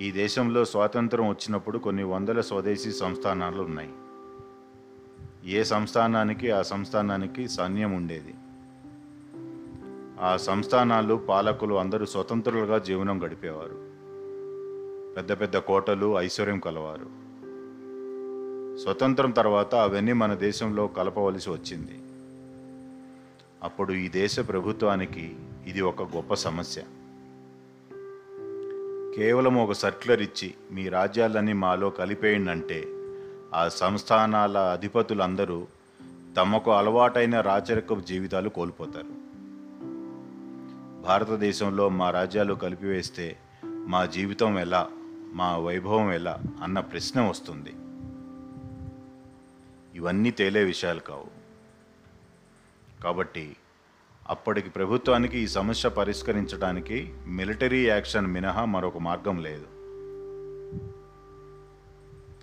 ఈ దేశంలో స్వాతంత్రం వచ్చినప్పుడు కొన్ని వందల స్వదేశీ సంస్థానాలు ఉన్నాయి. ఏ సంస్థానానికి ఆ సంస్థానానికి సైన్యం ఉండేది. ఆ సంస్థానాలు పాలకులు అందరూ స్వతంత్రులుగా జీవనం గడిపేవారు. పెద్ద పెద్ద కోటలు ఐశ్వర్యం కలవారు. స్వతంత్రం తర్వాత అవన్నీ మన దేశంలో కలపవలసి వచ్చింది. అప్పుడు ఈ దేశ ప్రభుత్వానికి ఇది ఒక గొప్ప సమస్య. కేవలం ఒక సర్క్యులర్ ఇచ్చి మీ రాజ్యాలన్నీ మాలో కలిపేయండింటే ఆ సంస్థానాల అధిపతులందరూ తమకు అలవాటైన రాచరికపు జీవితాలు కోల్పోతారు. భారతదేశంలో మా రాజ్యాలు కలిపివేస్తే మా జీవితం ఎలా మా వైభవం ఎలా అన్న ప్రశ్న వస్తుంది. ఇవన్నీ తేలే విషయాలు కావు. కాబట్టి అప్పటికి ప్రభుత్వానికి ఈ సమస్య పరిష్కరించడానికి మిలిటరీ యాక్షన్ మినహా మరొక మార్గం లేదు.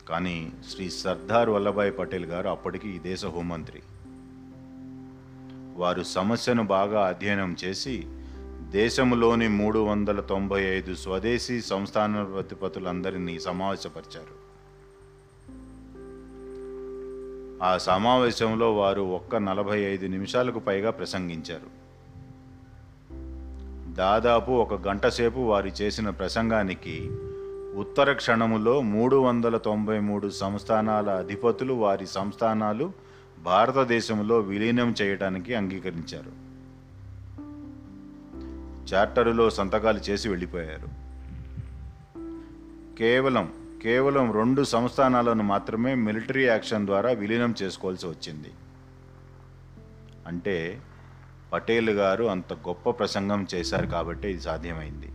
కానీ శ్రీ సర్దార్ వల్లభాయ్ పటేల్ గారు అప్పటికి ఈ దేశ హోంమంత్రి. వారు సమస్యను బాగా అధ్యయనం చేసి దేశంలోని మూడు వందల తొంభై ఐదు స్వదేశీ సంస్థానాధిపతులందరినీ సమావేశపరిచారు. ఆ సమావేశంలో వారు ఒక్క నలభై ఐదు నిమిషాలకు పైగా ప్రసంగించారు. దాదాపు ఒక గంట సేపు వారు చేసిన ప్రసంగానికి ఉత్తర క్షణములో మూడు వందల తొంభై మూడు సంస్థానాల అధిపతులు వారి సంస్థానాలు భారతదేశంలో విలీనం చేయడానికి అంగీకరించారు. చార్టరులో సంతకాలు చేసి వెళ్ళిపోయారు. కేవలం కేవలం రెండు సంస్థానాలను మాత్రమే మిలిటరీ యాక్షన్ ద్వారా విలీనం చేసుకోవాల్సి వచ్చింది. అంటే పటేల్ గారు అంత గొప్ప ప్రసంగం చేశారు కాబట్టి ఇది సాధ్యమైంది.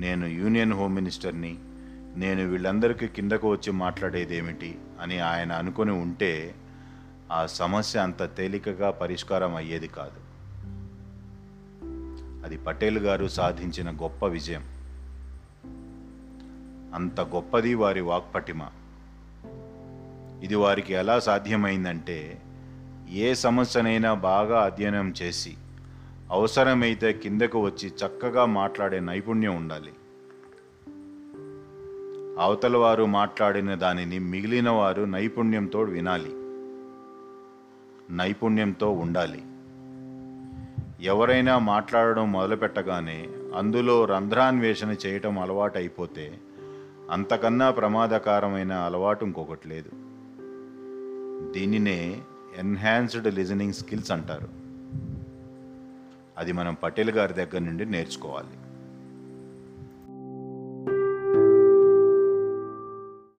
నేను యూనియన్ హోమ్ మినిస్టర్ని నేను వీళ్ళందరికీ కిందకు వచ్చి మాట్లాడేది ఏమిటి అని ఆయన అనుకొని ఉంటే ఆ సమస్య అంత తేలికగా పరిష్కారం అయ్యేది కాదు. అది పటేల్ గారు సాధించిన గొప్ప విజయం. అంత గొప్పది వారి వాక్పటిమ. ఇది వారికి ఎలా సాధ్యమైందంటే ఏ సమస్యనైనా బాగా అధ్యయనం చేసి అవసరమైతే కిందకు వచ్చి చక్కగా మాట్లాడే నైపుణ్యం ఉండాలి. అవతల వారు మాట్లాడిన దానిని మిగిలిన వారు నైపుణ్యంతో వినాలి. నైపుణ్యంతో ఉండాలి. ఎవరైనా మాట్లాడడం మొదలుపెట్టగానే అందులో రంధ్రాన్వేషణ చేయటం అలవాటైపోతే అయిపోతే అంతకన్నా ప్రమాదకరమైన అలవాటు ఇంకొకటి లేదు. దీనినే ఎన్హాన్స్డ్ లిజనింగ్ స్కిల్స్ అంటారు. అది మనం పటేల్ గారి దగ్గర నుండి నేర్చుకోవాలి.